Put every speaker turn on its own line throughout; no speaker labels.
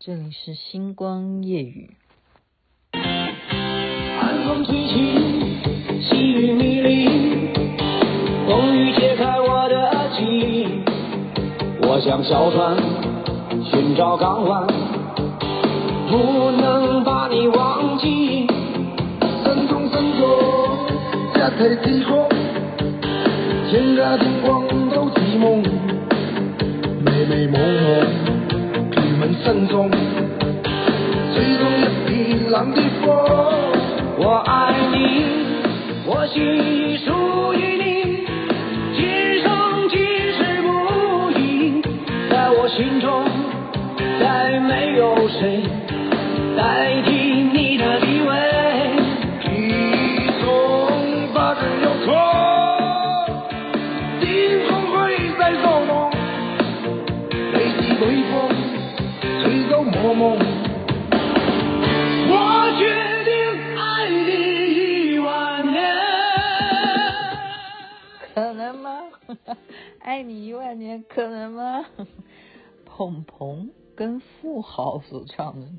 这里是星光夜雨。
寒风吹起，细雨迷离，风雨解开我的记忆。我像小船寻找港湾，不能把你忘记。
山中山中，家在地空，天涯天光都寂寞，美美梦梦。慎重，吹动一片狼的风。
我爱你，我心已属于你，今生今世不移。在我心中，再没有谁代替
爱 你一万年，可能吗？鹏鹏跟富豪所唱的《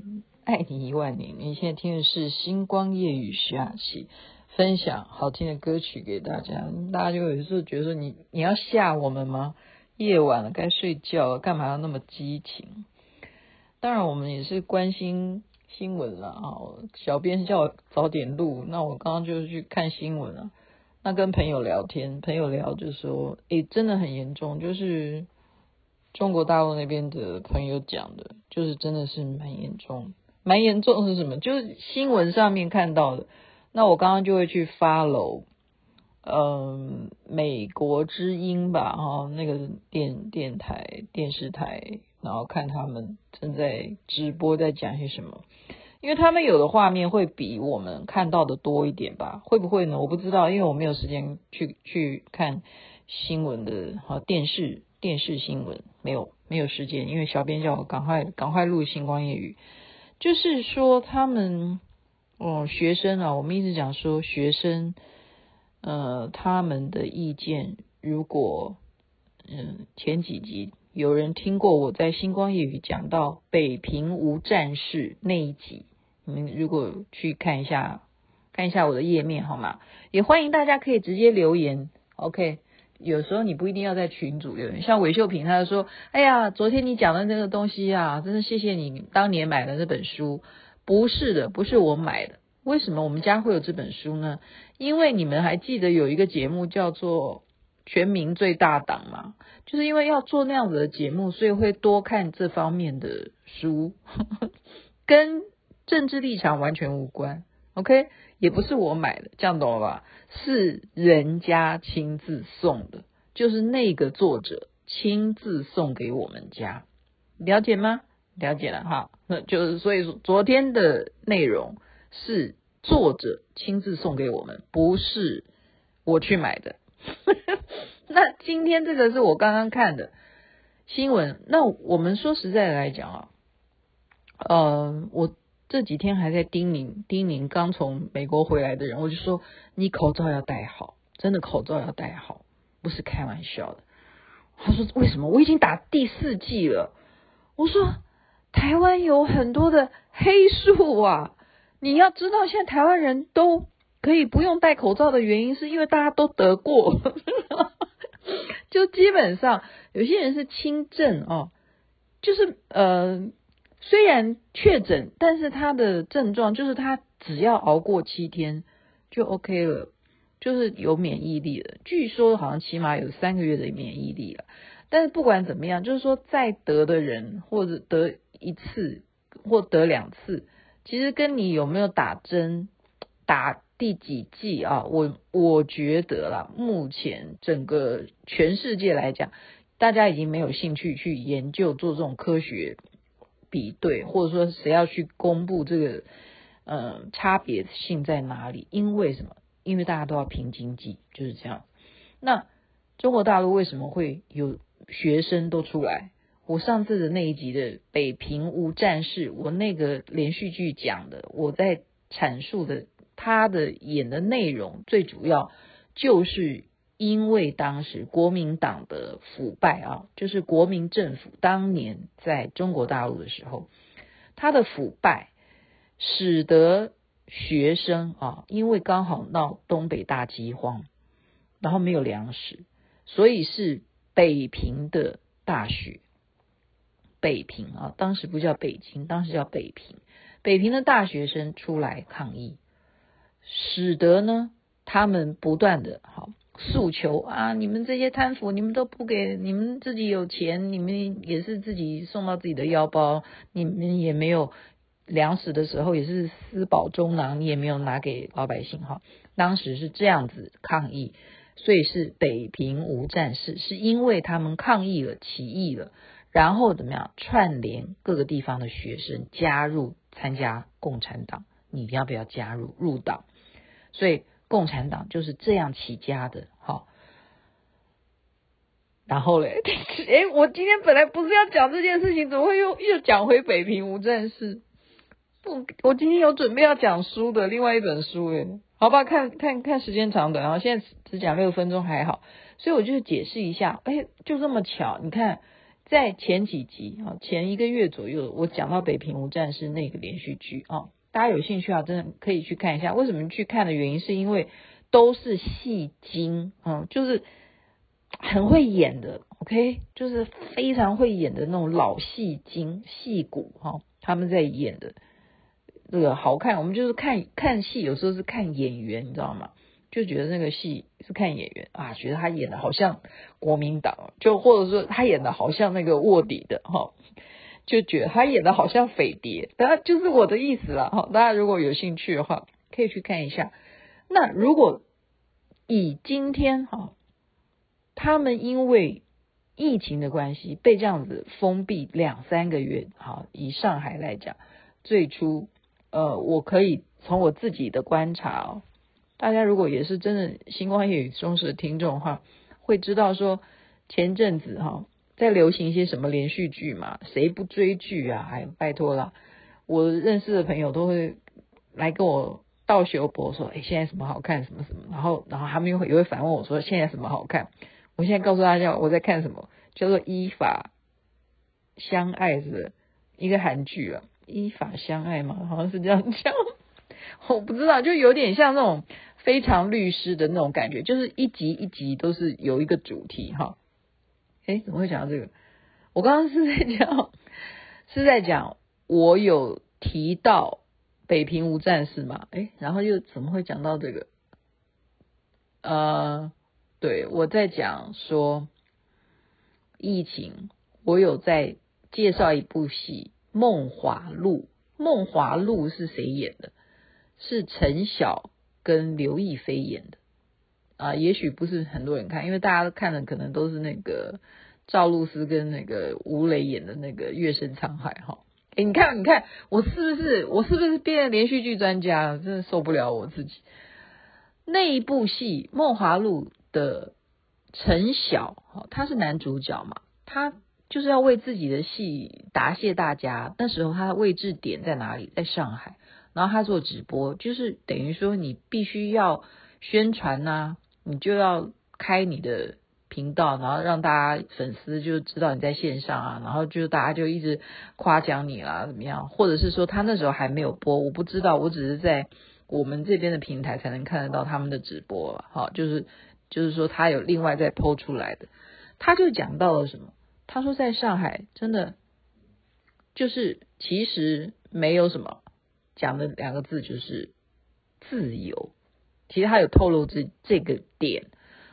爱你一万年》，你现在听的是星光夜雨徐雅琪分享好听的歌曲给大家。大家就有时候觉得说你你要吓我们吗？夜晚了，该睡觉了，干嘛要那么激情？当然，我们也是关心新闻了啊。小编叫我早点录，那我刚刚就是去看新闻了。那跟朋友聊天，朋友聊就说，诶，真的很严重，就是中国大陆那边的朋友讲的，就是真的是蛮严重，蛮严重是什么？就是新闻上面看到的。那我刚刚就会去 follow，嗯，美国之音吧，哈，那个电电台、电视台，然后看他们正在直播，在讲些什么。因为他们有的画面会比我们看到的多一点吧？会不会呢？我不知道，因为我没有时间去去看新闻的哈电视电视新闻，没有没有时间，因为小编叫我赶快赶快录星光夜语，就是说他们哦学生啊，我们一直讲说学生呃他们的意见，如果嗯、前几集。有人听过我在星光夜语讲到北平无战事那一集，们如果去看一下，看一下我的页面好吗？也欢迎大家可以直接留言，OK。有时候你不一定要在群组留言，像韦秀萍他就说：“哎呀，昨天你讲的那个东西啊，真的谢谢你当年买的那本书。”不是的，不是我买的。为什么我们家会有这本书呢？因为你们还记得有一个节目叫做。全民最大党嘛，就是因为要做那样子的节目，所以会多看这方面的书，跟政治立场完全无关。OK，也不是我买的，这样懂了吧？是人家亲自送的，就是那个作者亲自送给我们家，了解吗？了解了哈，那就是所以说昨天的内容是作者亲自送给我们，不是我去买的。那今天这个是我刚刚看的新闻。那我们说实在来讲啊，呃，我这几天还在叮咛叮咛刚从美国回来的人，我就说你口罩要戴好，真的口罩要戴好，不是开玩笑的。他说为什么？我已经打第四剂了。我说台湾有很多的黑数啊，你要知道现在台湾人都。可以不用戴口罩的原因，是因为大家都得过，就基本上有些人是轻症哦，就是呃虽然确诊，但是他的症状就是他只要熬过七天就 OK 了，就是有免疫力了。据说好像起码有三个月的免疫力了。但是不管怎么样，就是说再得的人或者得一次或得两次，其实跟你有没有打针打。第几剂啊？我我觉得啦，目前整个全世界来讲，大家已经没有兴趣去研究做这种科学比对，或者说谁要去公布这个，呃，差别性在哪里？因为什么？因为大家都要拼经济，就是这样。那中国大陆为什么会有学生都出来？我上次的那一集的北平无战事，我那个连续剧讲的，我在阐述的。他的演的内容最主要就是因为当时国民党的腐败啊，就是国民政府当年在中国大陆的时候，他的腐败使得学生啊，因为刚好闹东北大饥荒，然后没有粮食，所以是北平的大学。北平啊，当时不叫北京，当时叫北平。北平的大学生出来抗议，使得呢，他们不断的好诉求啊，你们这些贪腐，你们都不给，你们自己有钱，你们也是自己送到自己的腰包，你们也没有粮食的时候也是私饱中囊，你也没有拿给老百姓哈。当时是这样子抗议，所以是北平无战事，是因为他们抗议了，起义了。然后怎么样串联各个地方的学生加入参加共产党？你要不要加入入党？所以共产党就是这样起家的。好，然后嘞，哎，我今天本来不是要讲这件事情，怎么会又又讲回北平无战事？不，我今天有准备要讲书的另外一本书，哎，好吧，看看看时间长短，然后现在只讲六分钟还好，所以我就解释一下，哎，就这么巧，你看。在前几集啊，前一个月左右，我讲到《北平无战事》那个连续剧啊，大家有兴趣啊，真的可以去看一下。为什么去看的原因，是因为都是戏精，嗯，就是很会演的，OK，就是非常会演的那种老戏精、戏骨哈，他们在演的这个好看。我们就是看看戏，有时候是看演员，你知道吗？就觉得那个戏是看演员啊，觉得他演的好像国民党，就或者说他演的好像那个卧底的哈，就觉得他演的好像匪谍，当然就是我的意思了哈。大家如果有兴趣的话，可以去看一下。那如果以今天哈，他们因为疫情的关系被这样子封闭两三个月，哈，以上海来讲，最初呃，我可以从我自己的观察哦。大家如果也是真的星光夜雨忠实的听众的话，会知道说前阵子哈在流行一些什么连续剧嘛，谁不追剧啊？还拜托了，我认识的朋友都会来跟我道修博说，哎，现在什么好看什么什么，然后然后他们又也会反问我说，现在什么好看？我现在告诉大家我在看什么，叫做依法相爱是一个韩剧啊，依法相爱嘛，好像是这样讲，我不知道，就有点像那种。非常律师的那种感觉，就是一集一集都是有一个主题哈。哎，怎么会讲到这个？我刚刚是在讲，是在讲我有提到北平无战事嘛？哎，然后又怎么会讲到这个？呃，对，我在讲说疫情，我有在介绍一部戏《梦华录》。《梦华录》是谁演的？是陈晓。跟刘亦菲演的啊，也许不是很多人看，因为大家看的可能都是那个赵露思跟那个吴磊演的那个《月升沧海》哈。哎，你看，你看，我是不是我是不是变连续剧专家？真的受不了我自己。那一部戏《梦华录》的陈晓，哈，他是男主角嘛，他就是要为自己的戏答谢大家。那时候他的位置点在哪里？在上海。然后他做直播，就是等于说你必须要宣传呐、你就要开你的频道，然后让大家粉丝就知道你在线上啊，然后就大家就一直夸奖你啦，怎么样？或者是说他那时候还没有播，我不知道，我只是在我们这边的平台才能看得到他们的直播了，好，就是就是说他有另外再 PO 出来的，他就讲到了什么？他说在上海真的就是其实没有什么。讲的两个字就是自由，其实他有透露这这个点，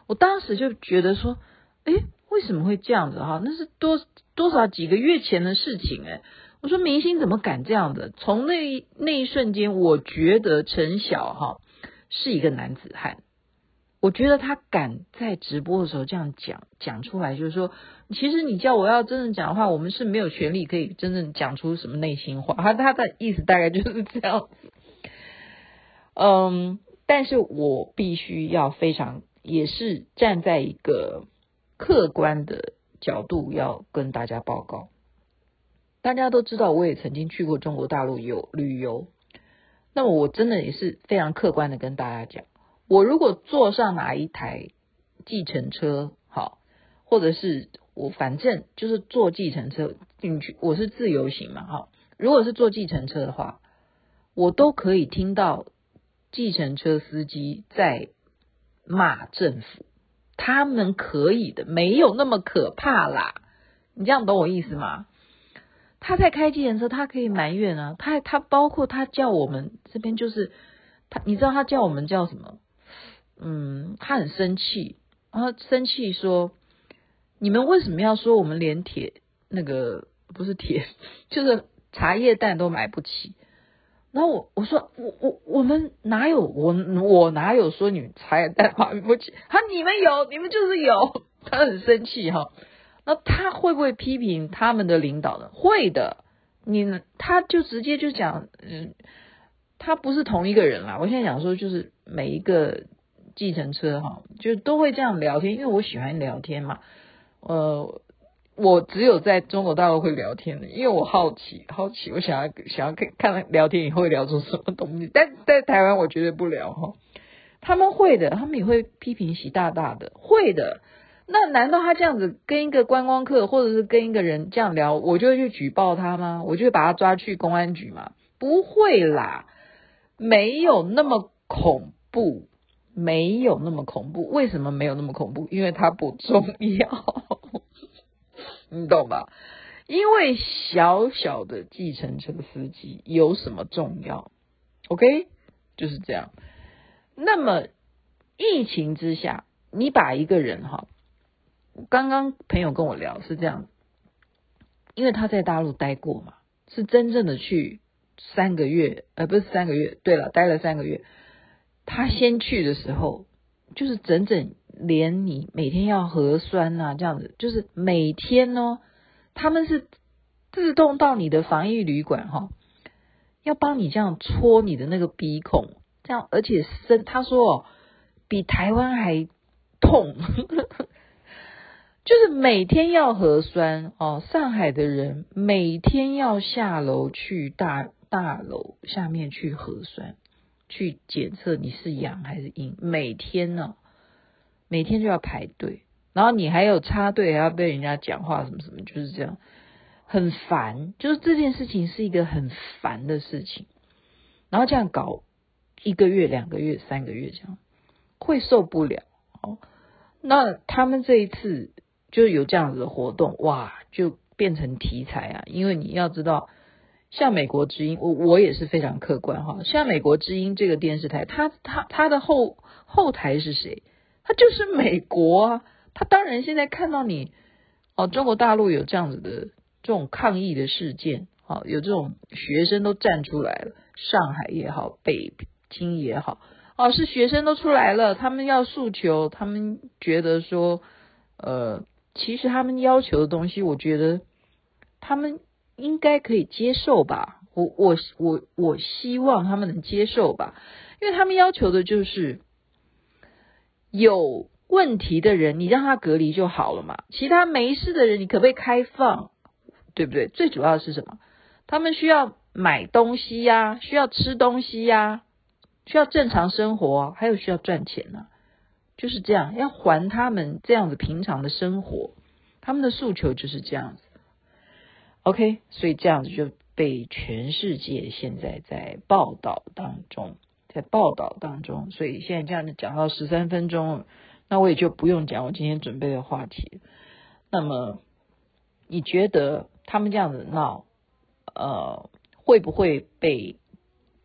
我当时就觉得说，哎，为什么会这样子哈？那是多多少几个月前的事情哎，我说明星怎么敢这样子？从那那一瞬间，我觉得陈晓哈是一个男子汉。我觉得他敢在直播的时候这样讲讲出来，就是说，其实你叫我要真正讲的话，我们是没有权利可以真正讲出什么内心话。他他的意思大概就是这样子。嗯，但是我必须要非常，也是站在一个客观的角度要跟大家报告。大家都知道，我也曾经去过中国大陆有旅游，那么我真的也是非常客观的跟大家讲。我如果坐上哪一台计程车，好，或者是我反正就是坐计程车进去，我是自由行嘛，哈，如果是坐计程车的话，我都可以听到计程车司机在骂政府，他们可以的，没有那么可怕啦。你这样懂我意思吗？他在开计程车，他可以埋怨啊，他他包括他叫我们这边就是他，你知道他叫我们叫什么？嗯，他很生气，然后生气说：“你们为什么要说我们连铁那个不是铁，就是茶叶蛋都买不起？”然后我我说：“我我我们哪有我我哪有说你们茶叶蛋买不起？他你们有，你们就是有。”他很生气哈。那他会不会批评他们的领导呢？会的。你他就直接就讲，嗯，他不是同一个人啦。我现在讲说，就是每一个。计程车哈，就都会这样聊天，因为我喜欢聊天嘛。呃，我只有在中国大陆会聊天的，因为我好奇，好奇，我想要想要看看聊天以后会聊出什么东西。但在台湾我绝对不聊哈。他们会的，他们也会批评习大大的，会的。那难道他这样子跟一个观光客，或者是跟一个人这样聊，我就会去举报他吗？我就会把他抓去公安局吗？不会啦，没有那么恐怖。没有那么恐怖，为什么没有那么恐怖？因为他不重要，你懂吧？因为小小的计程车司机有什么重要？OK，就是这样。那么疫情之下，你把一个人哈，刚刚朋友跟我聊是这样，因为他在大陆待过嘛，是真正的去三个月，呃，不是三个月，对了，待了三个月。他先去的时候，就是整整连你每天要核酸啊，这样子，就是每天哦，他们是自动到你的防疫旅馆哈，要帮你这样戳你的那个鼻孔，这样而且深，他说哦，比台湾还痛，就是每天要核酸哦。上海的人每天要下楼去大大楼下面去核酸。去检测你是阳还是阴，每天呢、哦，每天就要排队，然后你还有插队，还要被人家讲话什么什么，就是这样，很烦。就是这件事情是一个很烦的事情，然后这样搞一个月、两个月、三个月这样，会受不了。哦，那他们这一次就有这样子的活动，哇，就变成题材啊，因为你要知道。像美国之音，我我也是非常客观哈。像美国之音这个电视台，它它它的后后台是谁？他就是美国啊。他当然现在看到你哦，中国大陆有这样子的这种抗议的事件，哦，有这种学生都站出来了，上海也好，北京也好，哦，是学生都出来了，他们要诉求，他们觉得说，呃，其实他们要求的东西，我觉得他们。应该可以接受吧，我我我我希望他们能接受吧，因为他们要求的就是有问题的人，你让他隔离就好了嘛，其他没事的人，你可不可以开放，对不对？最主要的是什么？他们需要买东西呀，需要吃东西呀，需要正常生活，还有需要赚钱呢，就是这样，要还他们这样子平常的生活，他们的诉求就是这样子。OK，所以这样子就被全世界现在在报道当中，在报道当中，所以现在这样子讲到十三分钟，那我也就不用讲我今天准备的话题。那么你觉得他们这样子闹，呃，会不会被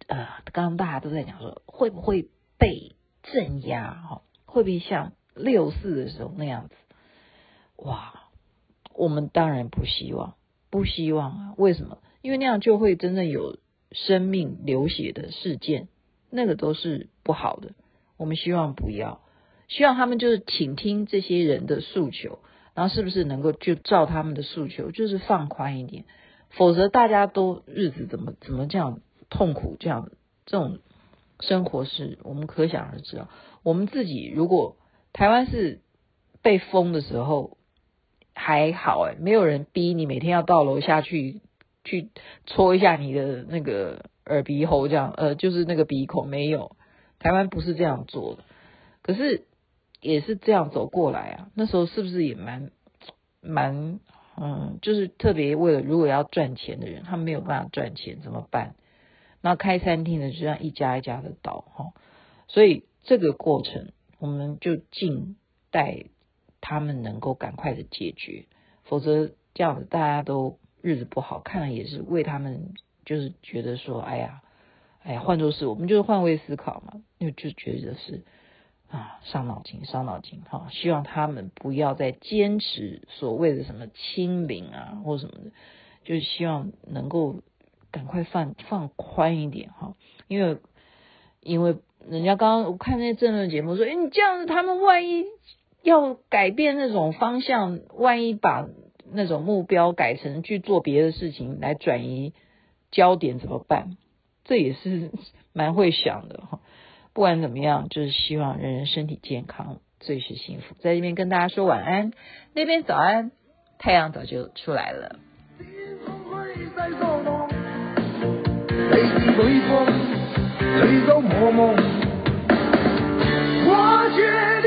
呃，刚刚大家都在讲说，会不会被镇压？哈，会不会像六四的时候那样子？哇，我们当然不希望。不希望啊？为什么？因为那样就会真正有生命流血的事件，那个都是不好的。我们希望不要，希望他们就是倾听这些人的诉求，然后是不是能够就照他们的诉求，就是放宽一点，否则大家都日子怎么怎么这样痛苦，这样这种生活是我们可想而知啊。我们自己如果台湾是被封的时候。还好哎，没有人逼你每天要到楼下去去戳一下你的那个耳鼻喉这样，呃，就是那个鼻孔没有。台湾不是这样做的，可是也是这样走过来啊。那时候是不是也蛮蛮嗯，就是特别为了如果要赚钱的人，他没有办法赚钱怎么办？那开餐厅的就这样一家一家的倒哈，所以这个过程我们就静待他们能够赶快的解决，否则这样子大家都日子不好，看了也是为他们，就是觉得说，哎呀，哎呀，换作是我们就是换位思考嘛，因为就觉得是啊，伤脑筋，伤脑筋哈，希望他们不要再坚持所谓的什么清零啊或什么的，就是希望能够。赶快放放宽一点哈，因为因为人家刚刚我看那些政论节目说，哎，你这样子，他们万一要改变那种方向，万一把那种目标改成去做别的事情来转移焦点怎么办？这也是 蛮会想的不管怎么样就是希望人人身体健康最是幸福。在这边跟大家说晚安那边早安太阳早就出来了。
我